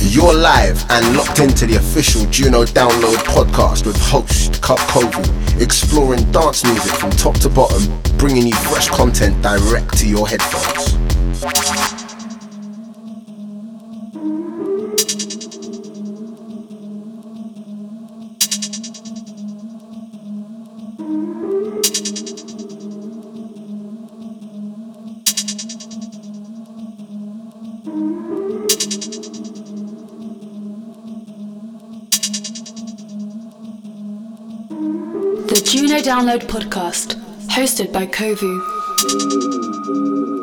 You're live and locked into the official Juno Download podcast with host Cub Kovu, exploring dance music from top to bottom, bringing you fresh content direct to your headphones. Download Podcast, hosted by Kovu.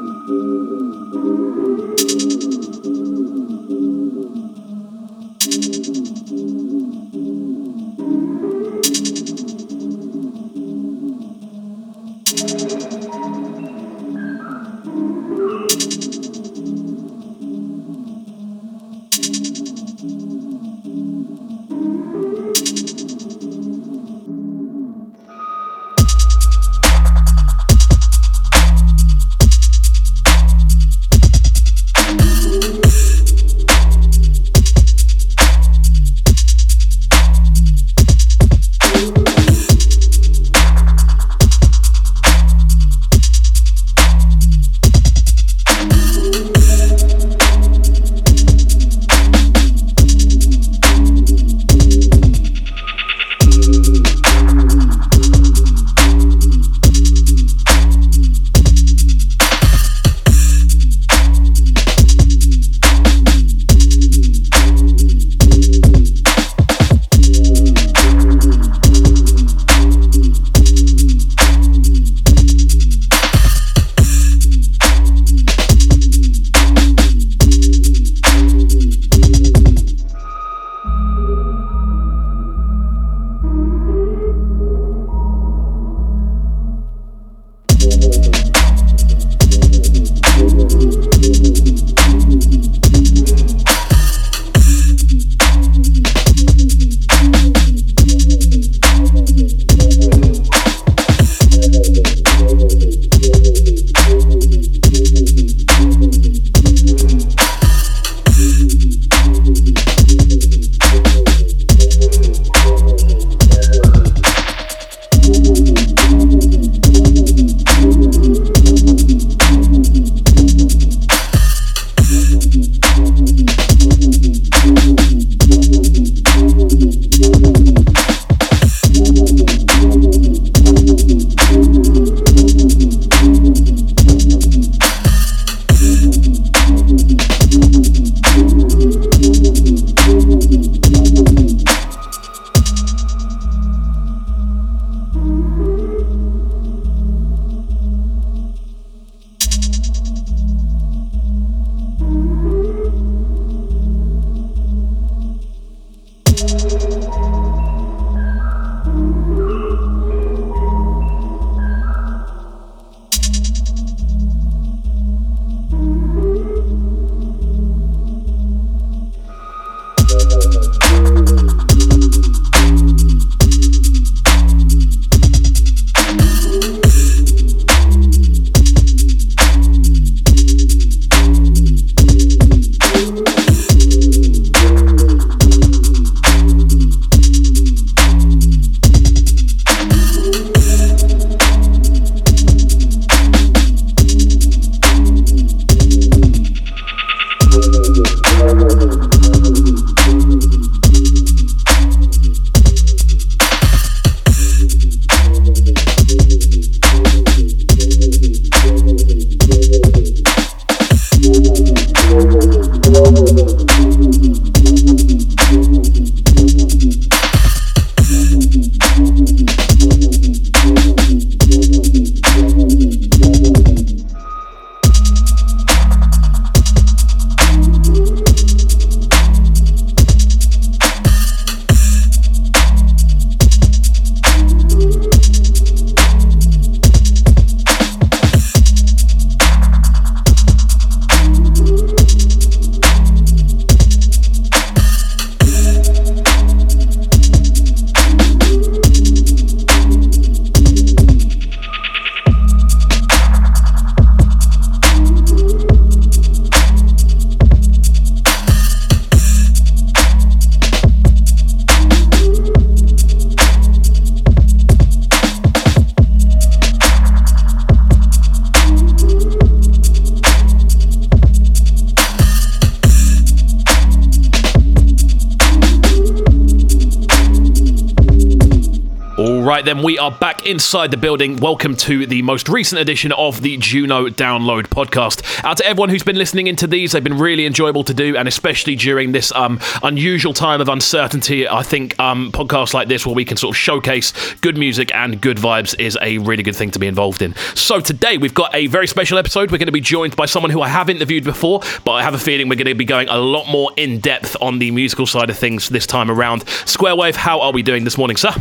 Inside the building. Welcome to the most recent edition of the Juno Download podcast. Out to everyone who's been listening into these, they've been really enjoyable to do, and especially during this um, unusual time of uncertainty. I think um, podcasts like this, where we can sort of showcase good music and good vibes, is a really good thing to be involved in. So today we've got a very special episode. We're going to be joined by someone who I have interviewed before, but I have a feeling we're going to be going a lot more in depth on the musical side of things this time around. Squarewave, how are we doing this morning, sir?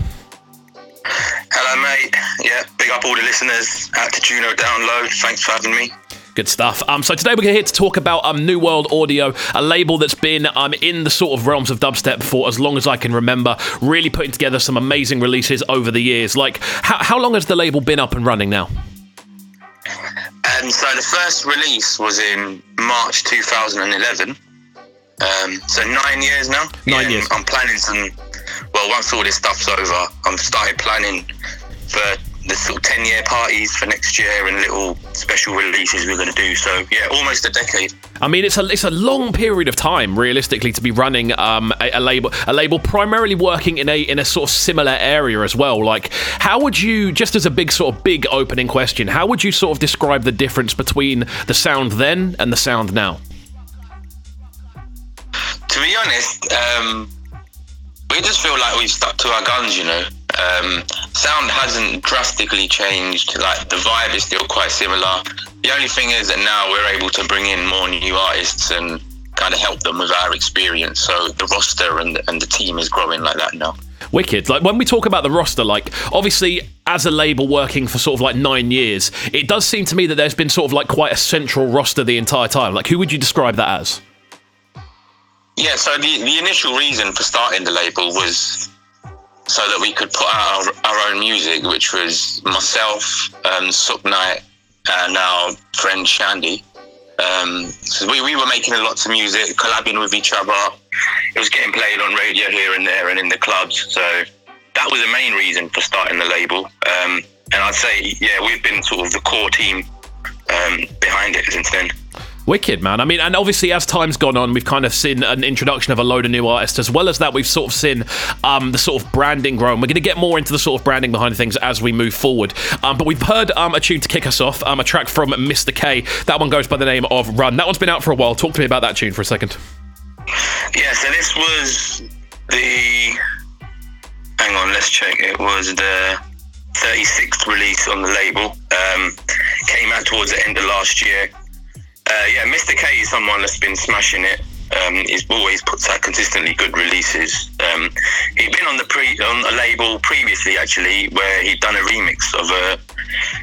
Hello, mate. Yeah, big up all the listeners. Out to Juno Download. Thanks for having me. Good stuff. Um, so today we're here to talk about um, New World Audio, a label that's been um, in the sort of realms of dubstep for as long as I can remember. Really putting together some amazing releases over the years. Like, how, how long has the label been up and running now? Um, so the first release was in March 2011. Um, so nine years now. Nine Yeah, years. I'm planning some. Well, once all this stuff's over, I'm started planning for the sort of 10 year parties for next year and little special releases we're going to do. So yeah, almost a decade. I mean, it's a it's a long period of time, realistically, to be running um, a, a label a label primarily working in a in a sort of similar area as well. Like, how would you, just as a big sort of big opening question, how would you sort of describe the difference between the sound then and the sound now? To be honest, um, we just feel like we've stuck to our guns, you know. Um, sound hasn't drastically changed. Like the vibe is still quite similar. The only thing is that now we're able to bring in more new artists and kind of help them with our experience. So the roster and and the team is growing like that now. Wicked. Like when we talk about the roster, like obviously as a label working for sort of like nine years, it does seem to me that there's been sort of like quite a central roster the entire time. Like who would you describe that as? Yeah, so the, the initial reason for starting the label was so that we could put out our, our own music, which was myself, um, Sukh Knight, and our friend Shandy. Um, so we, we were making lots of music, collabing with each other. It was getting played on radio here and there and in the clubs. So that was the main reason for starting the label. Um, and I'd say, yeah, we've been sort of the core team um, behind it since then. Wicked, man. I mean, and obviously, as time's gone on, we've kind of seen an introduction of a load of new artists. As well as that, we've sort of seen um, the sort of branding grow. And we're going to get more into the sort of branding behind things as we move forward. Um, but we've heard um, a tune to kick us off, um, a track from Mr. K. That one goes by the name of Run. That one's been out for a while. Talk to me about that tune for a second. Yeah, so this was the. Hang on, let's check. It was the 36th release on the label. Um, came out towards the end of last year. Uh, yeah, Mr. K is someone that's been smashing it. Um, he's always puts out consistently good releases. Um, he'd been on the pre on a label previously, actually, where he'd done a remix of a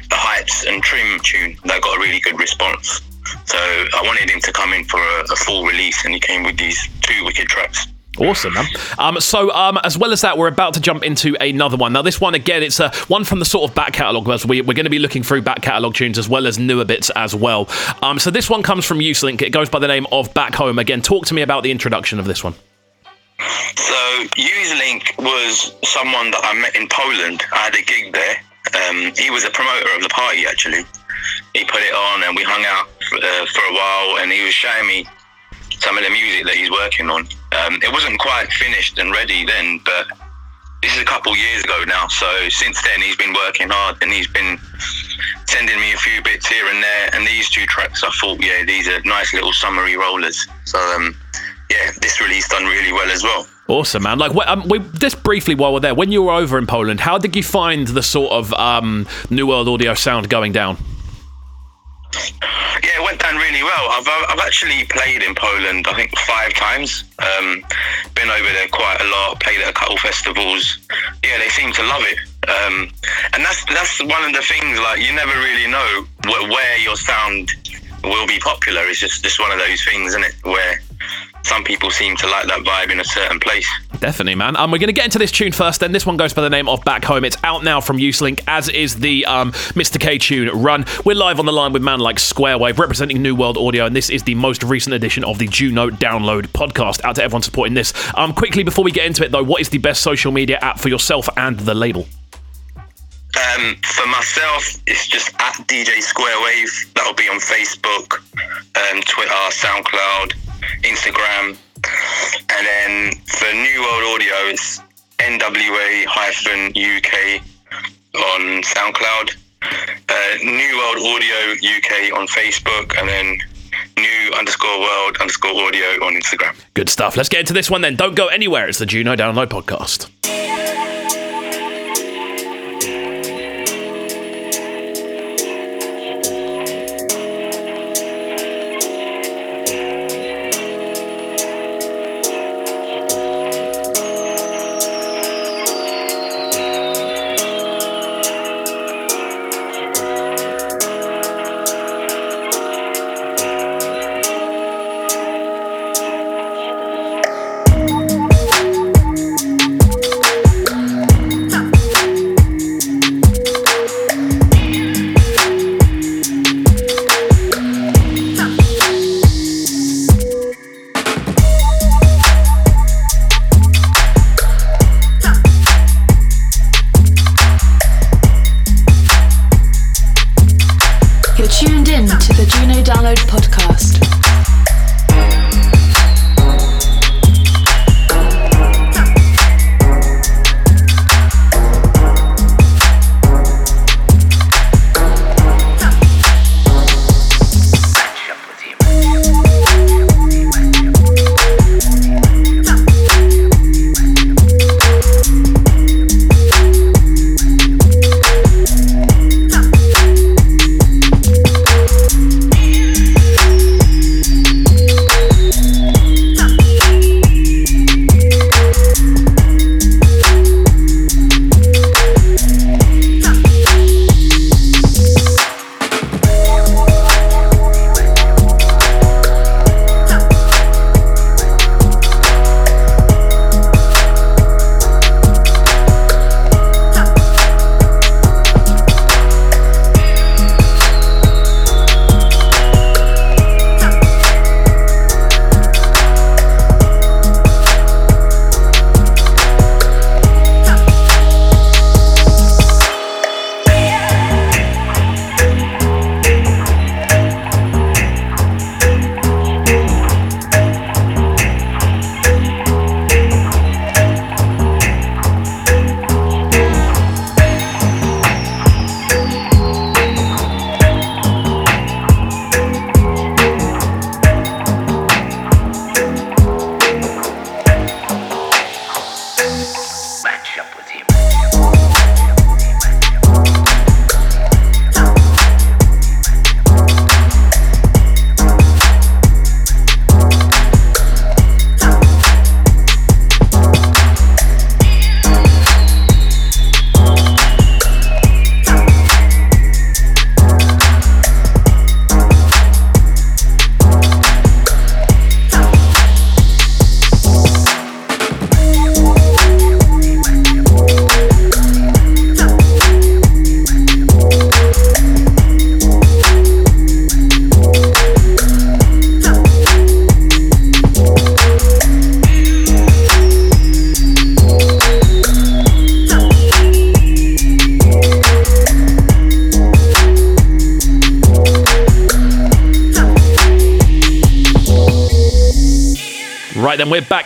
the Hypes and Trim tune that got a really good response. So I wanted him to come in for a, a full release, and he came with these two wicked tracks. Awesome, man. Um, so, um, as well as that, we're about to jump into another one. Now, this one again, it's a one from the sort of back catalogue. As we, we're going to be looking through back catalogue tunes as well as newer bits as well. Um, so, this one comes from Uselink. It goes by the name of Back Home. Again, talk to me about the introduction of this one. So Uselink was someone that I met in Poland. I had a gig there. Um, he was a promoter of the party actually. He put it on and we hung out for, uh, for a while and he was showing me some of the music that he's working on. Um, it wasn't quite finished and ready then, but this is a couple years ago now. So since then he's been working hard and he's been sending me a few bits here and there. And these two tracks, I thought, yeah, these are nice little summery rollers. So um, yeah, this release done really well as well. Awesome, man. Like, um, we, just briefly while we're there, when you were over in Poland, how did you find the sort of um, New World Audio sound going down? Yeah, it went down really well. I've I've actually played in Poland, I think five times. Um, been over there quite a lot. Played at a couple festivals. Yeah, they seem to love it. Um, and that's that's one of the things. Like you never really know wh- where your sound will be popular. It's just just one of those things, isn't it? Where some people seem to like that vibe in a certain place. Definitely, man. Um, we're going to get into this tune first. Then this one goes by the name of Back Home. It's out now from Uselink, as is the um, Mr. K tune Run. We're live on the line with man like Squarewave, representing New World Audio, and this is the most recent edition of the Juno Download podcast. Out to everyone supporting this. Um, quickly before we get into it, though, what is the best social media app for yourself and the label? Um, for myself, it's just at DJ Squarewave. That'll be on Facebook, um, Twitter, SoundCloud, Instagram. And then for New World Audio, it's NWA hyphen UK on SoundCloud, uh, New World Audio UK on Facebook, and then New underscore World underscore Audio on Instagram. Good stuff. Let's get into this one then. Don't go anywhere. It's the Juno Download Podcast.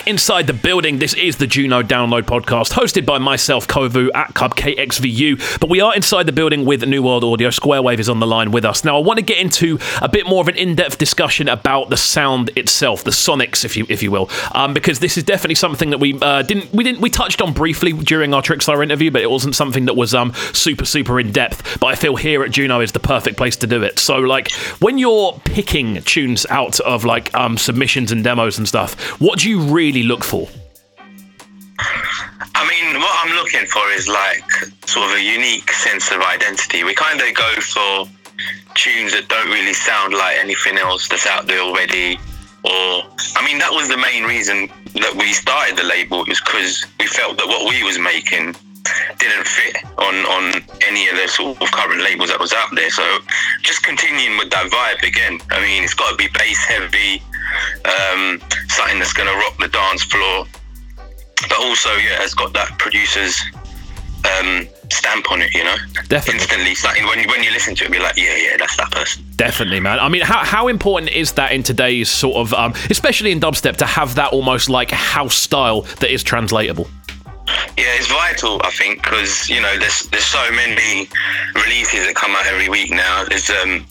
Inside the building. This is the Juno Download Podcast, hosted by myself, Kovu, at CubKXVU. But we are inside the building with New World Audio. Squarewave is on the line with us. Now, I want to get into a bit more of an in-depth discussion about the sound itself, the sonics, if you if you will, um, because this is definitely something that we uh, didn't we didn't we touched on briefly during our Trixar interview, but it wasn't something that was um, super super in depth. But I feel here at Juno is the perfect place to do it. So, like, when you're picking tunes out of like um, submissions and demos and stuff, what do you really look for? I mean, what I'm looking for is like sort of a unique sense of identity. We kind of go for tunes that don't really sound like anything else that's out there already. Or, I mean, that was the main reason that we started the label, was because we felt that what we was making didn't fit on on any of the sort of current labels that was out there. So, just continuing with that vibe again. I mean, it's got to be bass heavy, um, something that's going to rock the dance floor but also yeah, it's got that producer's um, stamp on it. You know, Definitely. instantly. When you when you listen to it, be like, yeah, yeah, that's that person. Definitely, man. I mean, how, how important is that in today's sort of, um, especially in dubstep, to have that almost like house style that is translatable? Yeah, it's vital, I think, because you know there's there's so many releases that come out every week now. There's um,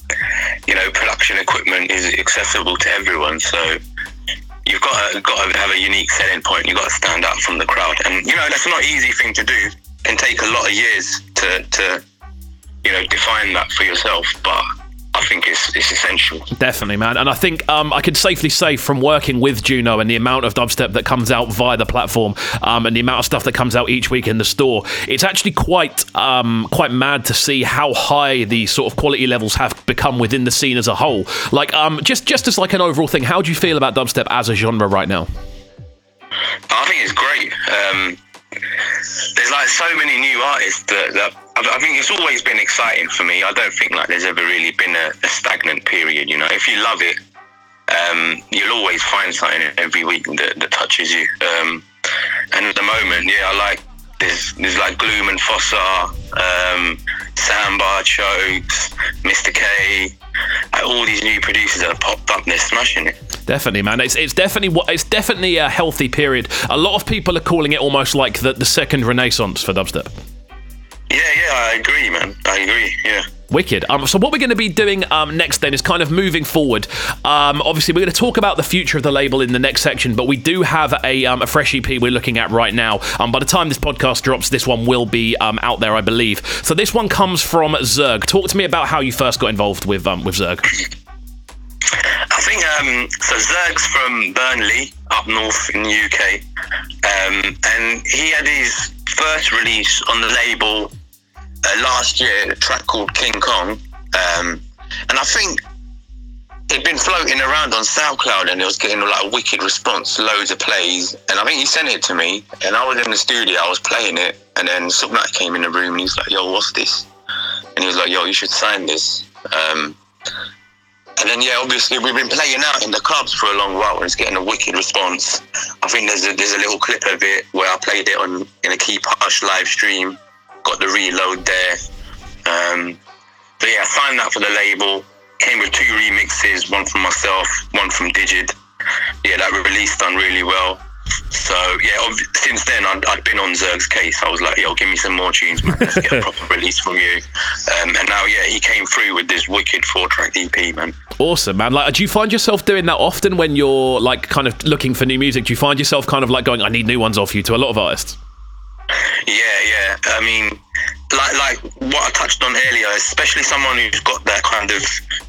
you know, production equipment is accessible to everyone, so you've got to got to have a unique selling point. You've got to stand out from the crowd, and you know that's not an easy thing to do. Can take a lot of years to to you know define that for yourself, but I think it's, it's essential. Definitely, man. And I think um, I can safely say from working with Juno and the amount of dubstep that comes out via the platform um, and the amount of stuff that comes out each week in the store, it's actually quite um, quite mad to see how high the sort of quality levels have become within the scene as a whole. Like, um, just just as like an overall thing, how do you feel about dubstep as a genre right now? I think it's great. Um, there's like so many new artists that, that I think it's always been exciting for me. I don't think like there's ever really been a, a stagnant period. You know, if you love it, um, you'll always find something every week that, that touches you. Um, and at the moment, yeah, I like there's there's like Gloom and Fossa, um, Samba, Chokes, Mr. K, all these new producers that have popped up. They're smashing it. Definitely, man. It's it's definitely what it's definitely a healthy period. A lot of people are calling it almost like the, the second renaissance for dubstep. I agree, man. I agree. Yeah. Wicked. Um, so what we're going to be doing um, next then is kind of moving forward. Um, obviously, we're going to talk about the future of the label in the next section, but we do have a, um, a fresh EP we're looking at right now. Um, by the time this podcast drops, this one will be um, out there, I believe. So this one comes from Zerg. Talk to me about how you first got involved with um, with Zerg. I think um, so. Zerg's from Burnley, up north in the UK, um, and he had his first release on the label uh, last year, a track called King Kong, um, and I think it'd been floating around on SoundCloud, and it was getting like a wicked response, loads of plays, and I think he sent it to me, and I was in the studio, I was playing it, and then Subnat came in the room, and he's like, "Yo, what's this?" And he was like, "Yo, you should sign this." Um, and then, yeah, obviously we've been playing out in the clubs for a long while, and it's getting a wicked response. I think there's a there's a little clip of it where I played it on in a Keep Hush live stream. Got the reload there. Um, but yeah, signed that for the label. Came with two remixes, one from myself, one from Digid. Yeah, that release done really well. So yeah, since then I'd, I'd, been on Zerg's case. I was like, "Yo, give me some more tunes, man. Let's get a proper release from you." Um, and now, yeah, he came through with this wicked four-track EP, man. Awesome, man. Like, do you find yourself doing that often when you're like kind of looking for new music? Do you find yourself kind of like going, "I need new ones off you" to a lot of artists? Yeah, yeah. I mean, like like what I touched on earlier, especially someone who's got that kind of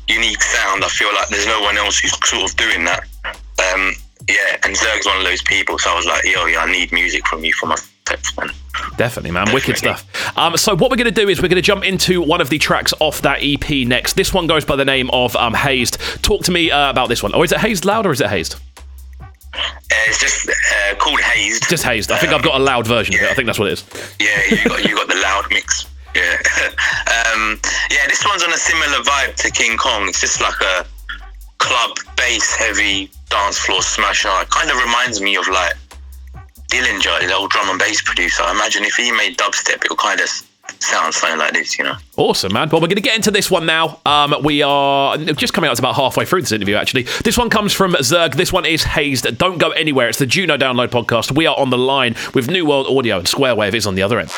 unique sound. I feel like there's no one else who's sort of doing that. Um, yeah, and Zerg's one of those people. So I was like, yo, yeah, I need music from you for my sets, man. Definitely, man. Definitely. Wicked stuff. Um, so what we're going to do is we're going to jump into one of the tracks off that EP next. This one goes by the name of um, Hazed. Talk to me uh, about this one. Or is it Hazed Loud or is it Hazed? Uh, it's just uh, called Hazed. Just Hazed. I think um, I've got a loud version yeah. of it. I think that's what it is. Yeah, you got you got the loud mix. Yeah. um, yeah, this one's on a similar vibe to King Kong. It's just like a club bass heavy dance floor smasher. It kind of reminds me of like Dillinja, the old drum and bass producer. I imagine if he made dubstep, it would kind of sound something like this, you know. Awesome, man. Well, we're going to get into this one now. Um, we are just coming out to about halfway through this interview, actually. This one comes from Zerg. This one is Hazed. Don't go anywhere. It's the Juno Download podcast. We are on the line with New World Audio, and Square Wave is on the other end.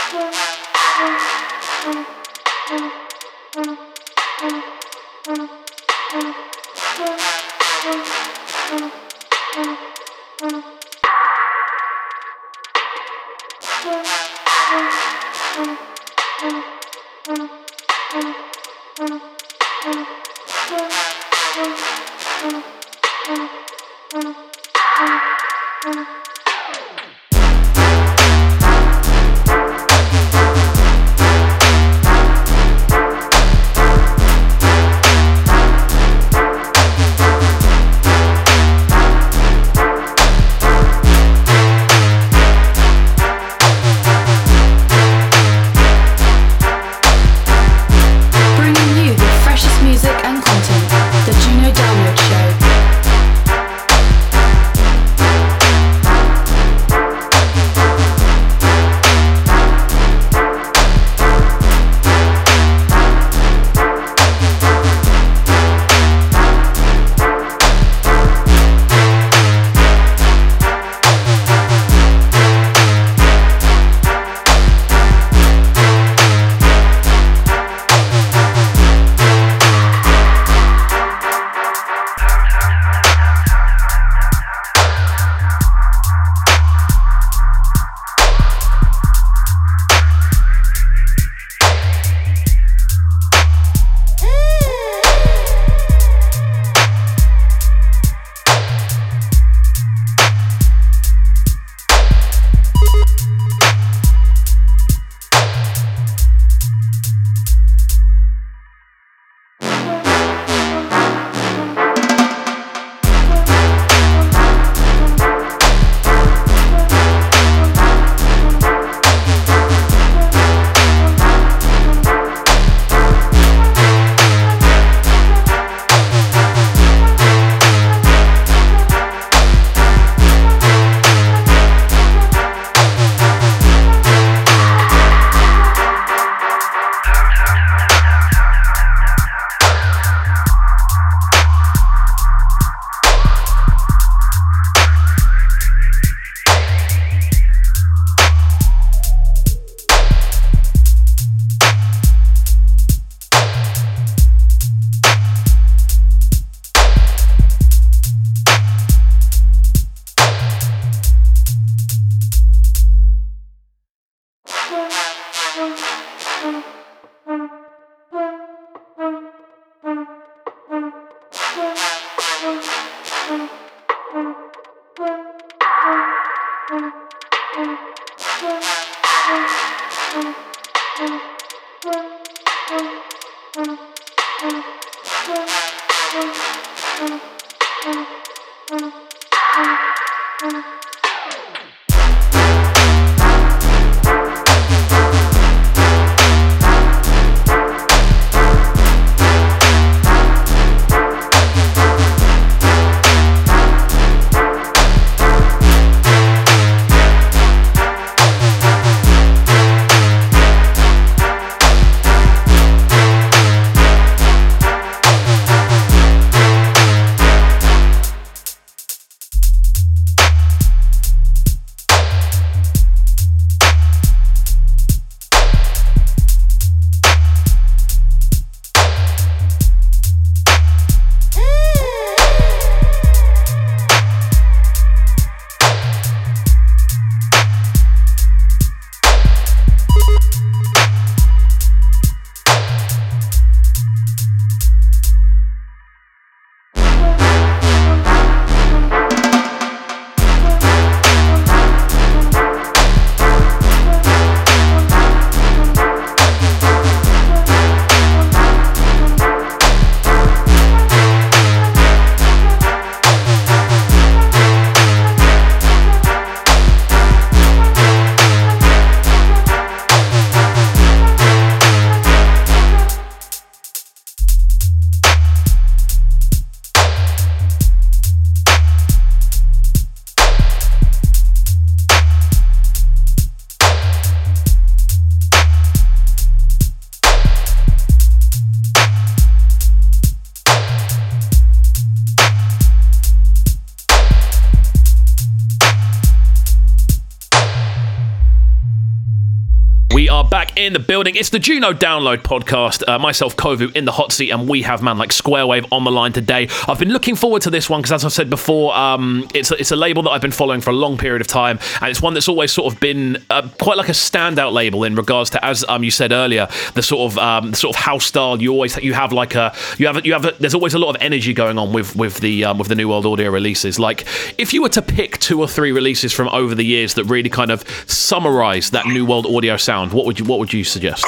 In the building. It's the Juno Download podcast. Uh, myself, Kovu, in the hot seat, and we have man like Squarewave on the line today. I've been looking forward to this one because, as I've said before, um, it's a, it's a label that I've been following for a long period of time, and it's one that's always sort of been uh, quite like a standout label in regards to, as um, you said earlier, the sort of um, the sort of house style. You always you have like a you have you have a, there's always a lot of energy going on with with the um, with the New World Audio releases. Like if you were to pick two or three releases from over the years that really kind of summarize that New World Audio sound, what would you what would you suggest?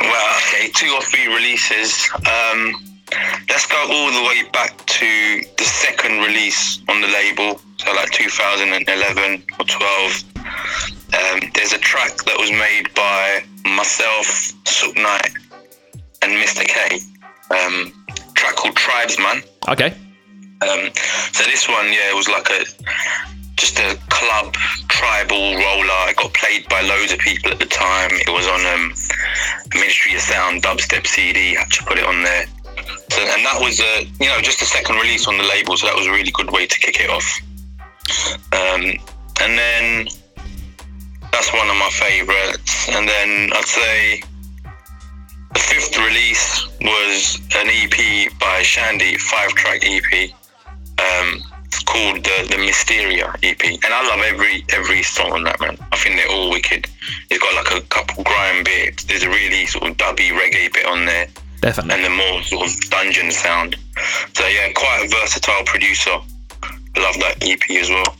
Well, okay, two or three releases. Um, let's go all the way back to the second release on the label, so like 2011 or 12. Um, there's a track that was made by myself, Sukh Knight, and Mr. K. Um, track called Tribesman. Okay. Um, so this one, yeah, it was like a just a club tribal roller. It got played by loads of people at the time. It was on um, Ministry of Sound dubstep CD. Had to put it on there. So, and that was a you know just a second release on the label, so that was a really good way to kick it off. Um, and then that's one of my favourites. And then I'd say the fifth release was an EP by Shandy, five track EP. Um, called the the Mysteria EP, and I love every every song on that man. I think they're all wicked. It's got like a couple grime bits. There's a really sort of dubby reggae bit on there, Definitely. and the more sort of dungeon sound. So yeah, quite a versatile producer. I love that EP as well.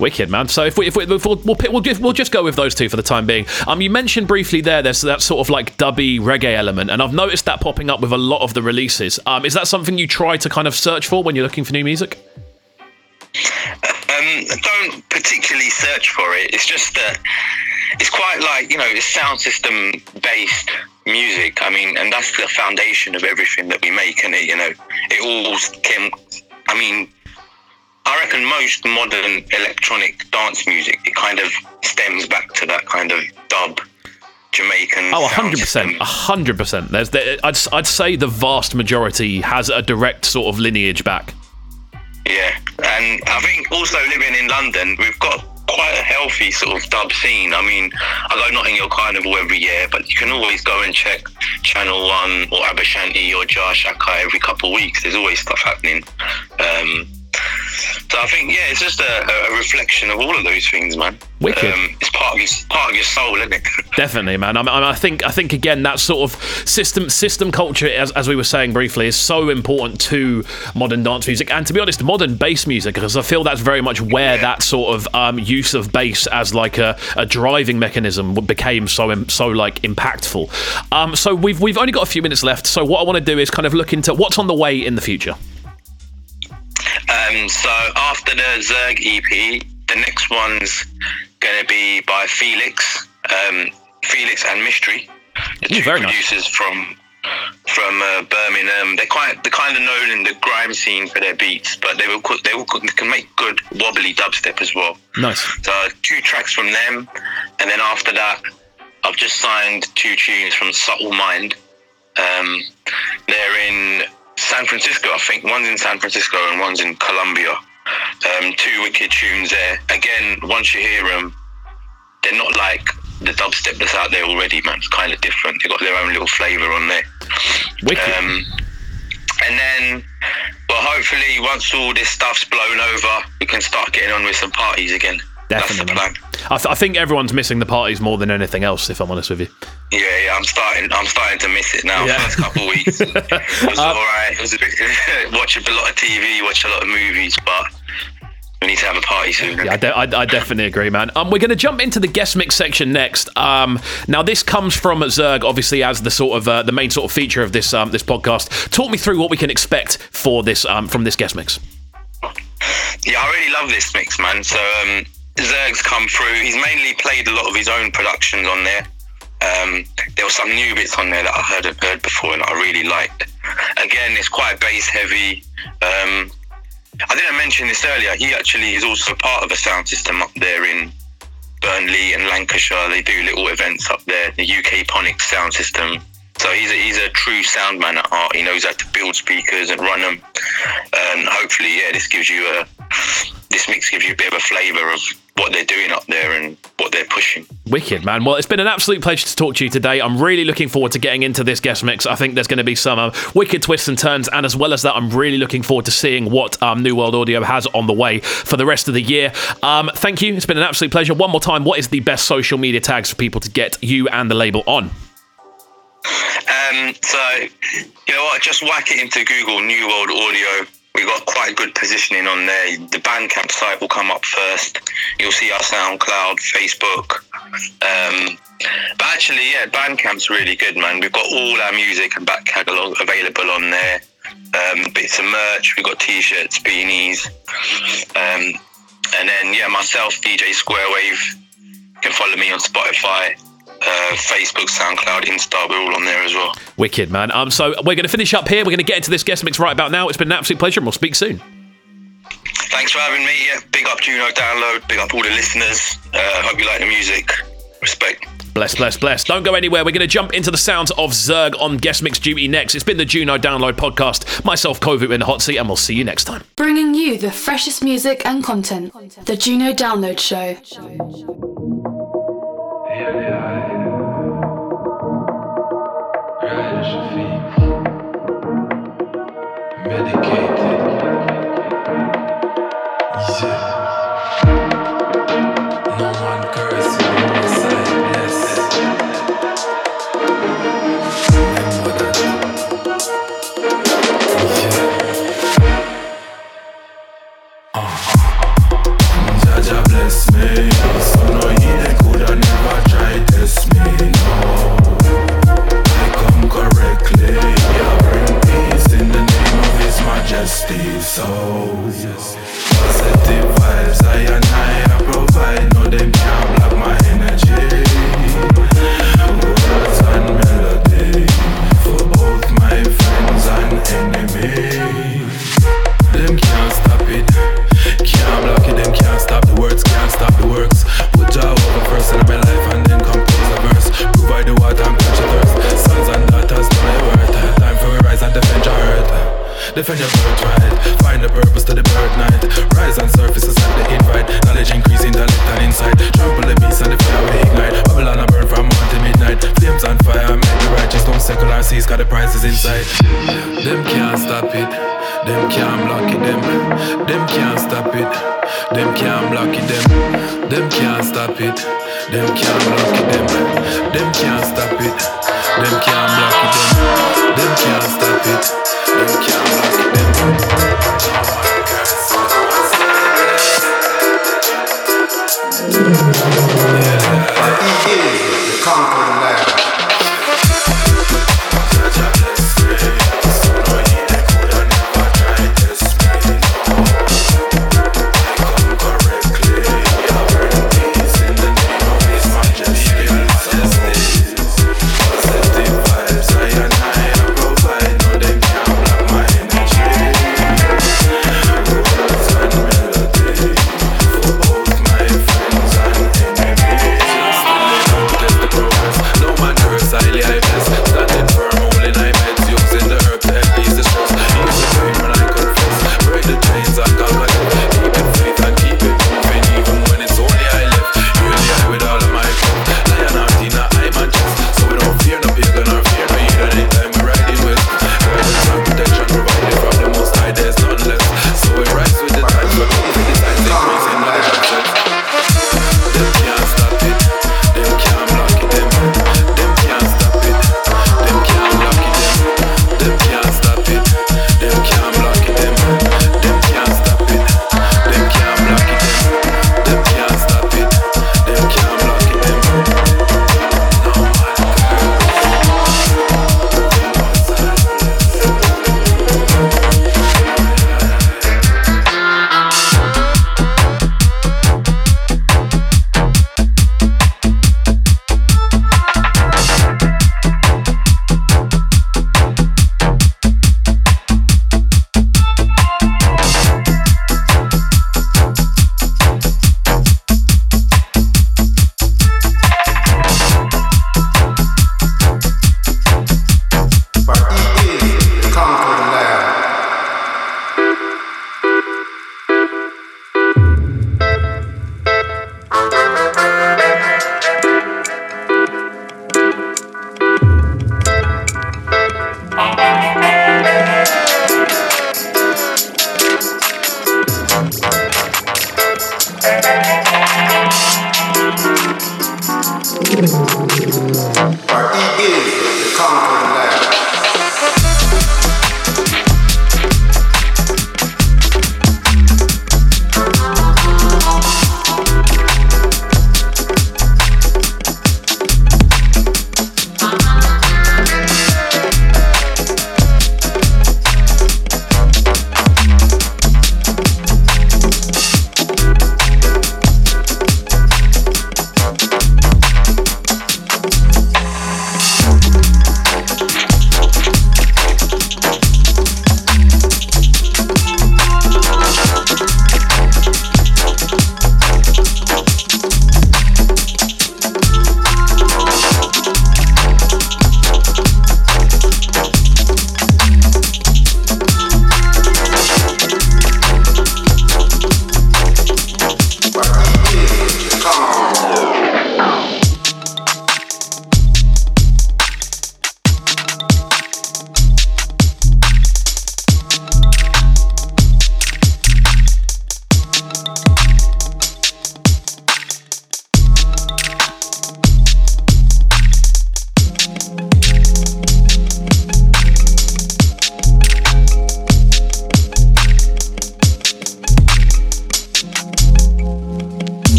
Wicked man. So if we if we we'll, we'll, we'll, just, we'll just go with those two for the time being. Um, you mentioned briefly there. There's that sort of like dubby reggae element, and I've noticed that popping up with a lot of the releases. Um, is that something you try to kind of search for when you're looking for new music? Um, I don't particularly search for it. It's just that it's quite like you know, it's sound system based music. I mean, and that's the foundation of everything that we make, and it you know, it all can. I mean, I reckon most modern electronic dance music it kind of stems back to that kind of dub Jamaican. Oh, sound 100%. system. 100%. There's the, I'd, I'd say the vast majority has a direct sort of lineage back. Yeah, and I think also living in London, we've got quite a healthy sort of dub scene. I mean, I go Notting Hill Carnival every year, but you can always go and check Channel One or Aba Shanti or Jah Shaka every couple of weeks. There's always stuff happening. Um, So I think yeah, it's just a, a reflection of all of those things, man. Wicked. Um, it's part of your part of your soul, isn't it? Definitely, man. I, mean, I think I think again that sort of system system culture, as, as we were saying briefly, is so important to modern dance music and to be honest, modern bass music because I feel that's very much where Yeah. that sort of um, use of bass as like a, a driving mechanism became so so like impactful. Um, so we've we've only got a few minutes left. So what I want to do is kind of look into what's on the way in the future. Um, so after the Zerg EP, the next one's going to be by Felix, um, Felix and Mystery, the Ooh, two very nice. producers from from uh, Birmingham. They're quite they're kind of known in the grime scene for their beats, but they will they will they can make good wobbly dubstep as well. Nice. So two tracks from them, and then after that, I've just signed two tunes from Subtle Mind. Um, they're in San Francisco, I think. One's in San Francisco and one's in Colombia. Um, two wicked tunes there. Again, once you hear them, they're not like the dubstep that's out there already, man. It's kind of different. They've got their own little flavour on there. Wicked. Um, and then, well, hopefully, once all this stuff's blown over, we can start getting on with some parties again. Definitely, That's man. the plan. I, th- I think everyone's missing the parties more than anything else. If I'm honest with you. Yeah, yeah, I'm starting. I'm starting to miss it now. Yeah. First couple of weeks, it was all right. It was a bit. watch a lot of TV, watch a lot of movies, but we need to have a party soon. Yeah, I, de- I, I definitely agree, man. Um, we're going to jump into the guest mix section next. Um, now, this comes from Zerg, obviously, as the sort of uh, the main sort of feature of this um, this podcast. Talk me through what we can expect for this um, from this guest mix. Yeah, I really love this mix, man. So um, Zerg's come through. He's mainly played a lot of his own productions on there. Um, there were some new bits on there that I heard heard before and I really liked. Again, it's quite bass heavy. Um, I didn't mention this earlier. He actually is also part of a sound system up there in Burnley and Lancashire. They do little events up there. The UK Ponics sound system. So he's a, he's a true sound man at heart. He knows how to build speakers and run them. And hopefully, yeah, this gives you a this mix gives you a bit of a flavour of what they're doing up there and what they're pushing. Wicked, man. Well, it's been an absolute pleasure to talk to you today. I'm really looking forward to getting into this guest mix. I think there's going to be some um, wicked twists and turns, and as well as that, I'm really looking forward to seeing what um, New World Audio has on the way for the rest of the year. Um, thank you. It's been an absolute pleasure. One more time, what is the best social media tags for people to get you and the label on? Um, so, you know what? Just whack it into Google New World Audio. We've got quite good positioning on there. The Bandcamp site will come up first. You'll see our SoundCloud, Facebook. Um, but actually, yeah, Bandcamp's really good, man. We've got all our music and back catalogue available on there. Um, bits of merch. We've got t-shirts, beanies. Um, and then, yeah, myself, DJ Squarewave. You can follow me on Spotify, uh, Facebook, SoundCloud, Insta. We're all on there as well. Wicked, man. Um, so we're going to finish up here. We're going to get into this guest mix right about now. It's been an absolute pleasure, and we'll speak soon. Thanks for having me. Yeah, big up Juno Download. Big up all the listeners. Uh, hope you like the music. Respect. Bless, bless, bless. Don't go anywhere. We're going to jump into the sounds of Zerg on guest mix duty next. It's been the Juno Download podcast. Myself, Kovu, in the hot seat, and we'll see you next time. Bringing you the freshest music and content. The Juno Download Show. Medicated. Majesty. So, Defend your birthright. Find the purpose to the birth night. Rise and surface accept the invite. Knowledge increase intellect and insight. Trample the beast and the fire we ignite. Babylon a burn from morning to midnight. Flames on fire, make the righteous don't secular seas, got the prizes inside. Them can't stop it. Them can't block it, them. Them can't stop it. Them can't block it, them. Them can't stop it. Them can't block it, them. Them can't stop it. Them can't block it, them. Them can't stop it. Them can't block it, them. Yeah, the conquering lion. freshest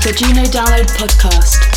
content Download the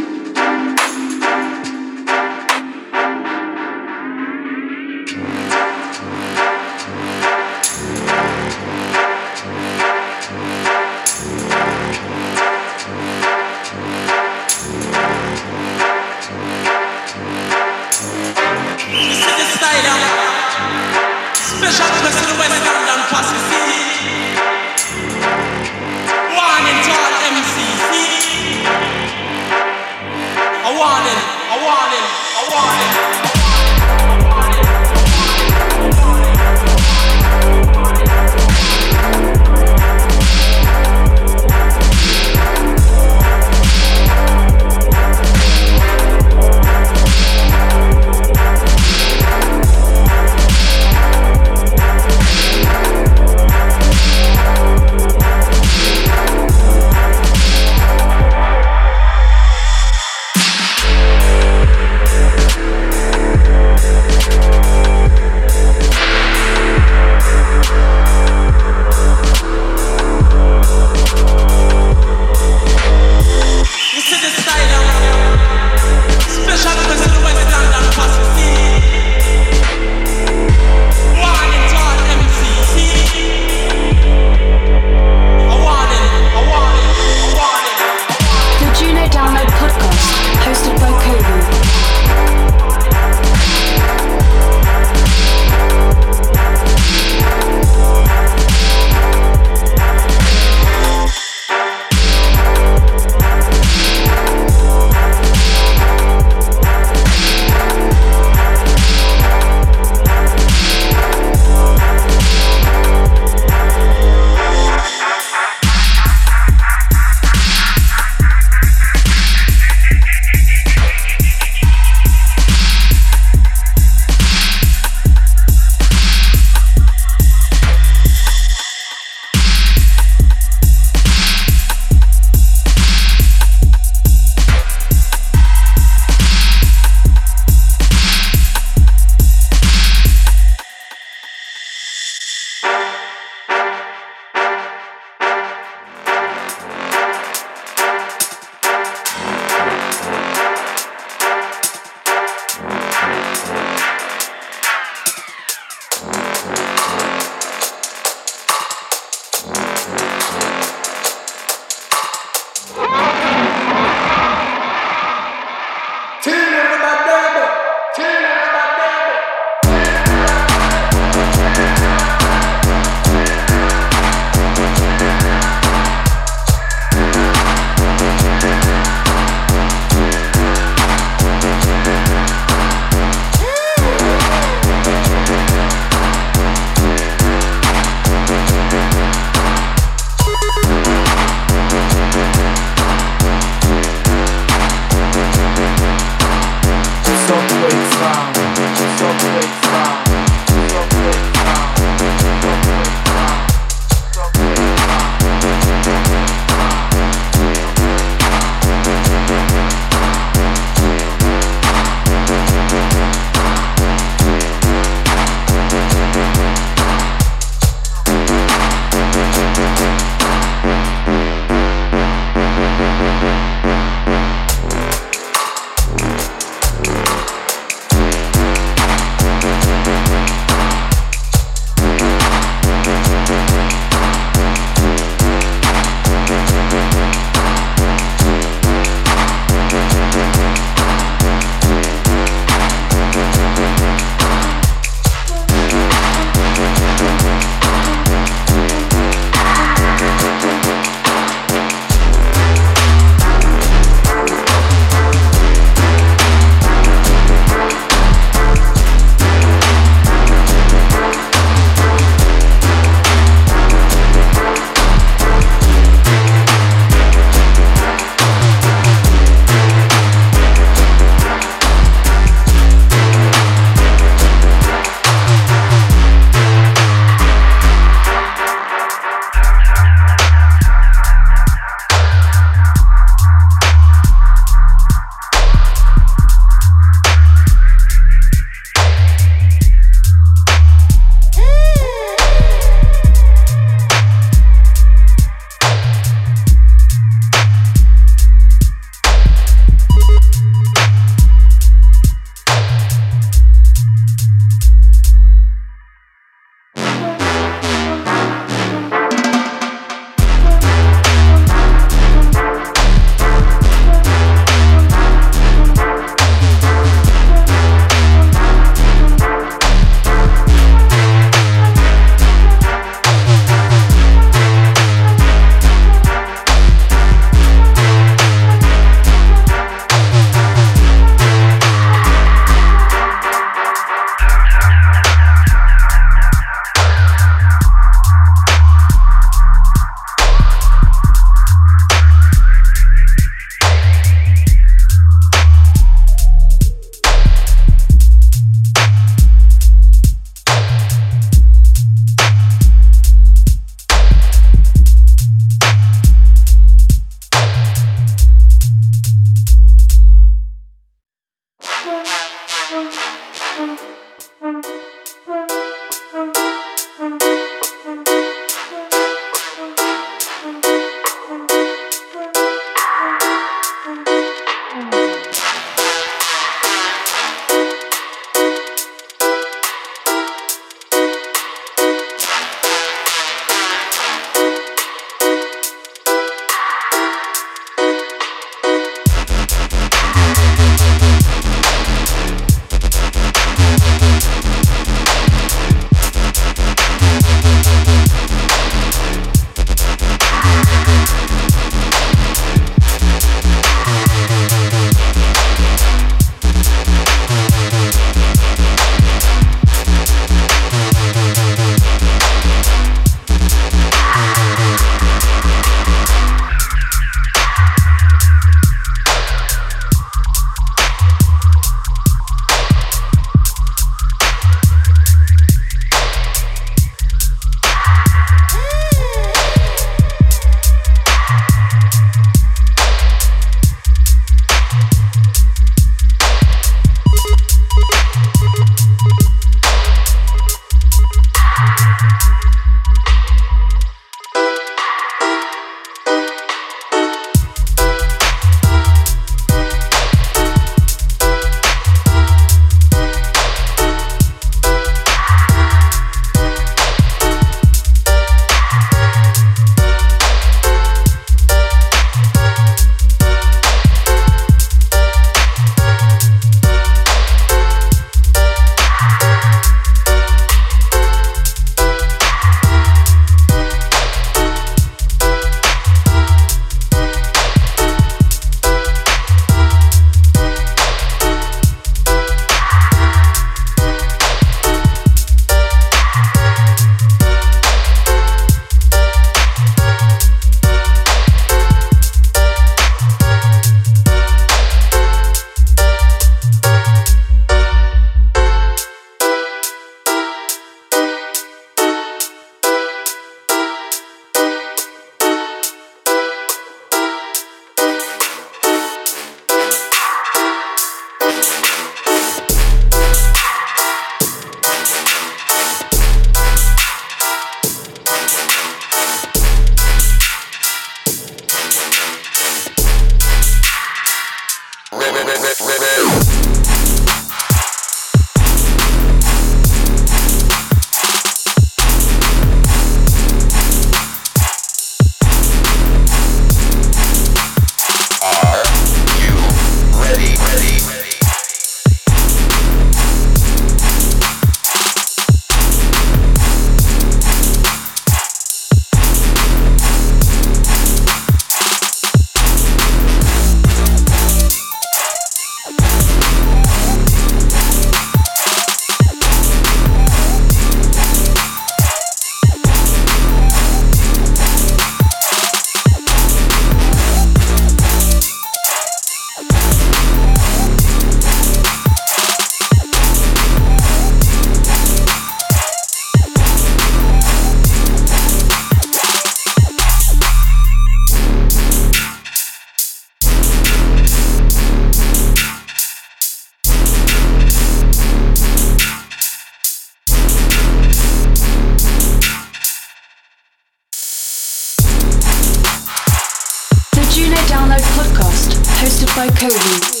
Juno Download Podcast, hosted by Kovu.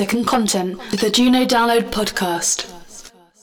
Music and content with the Juno Download podcast.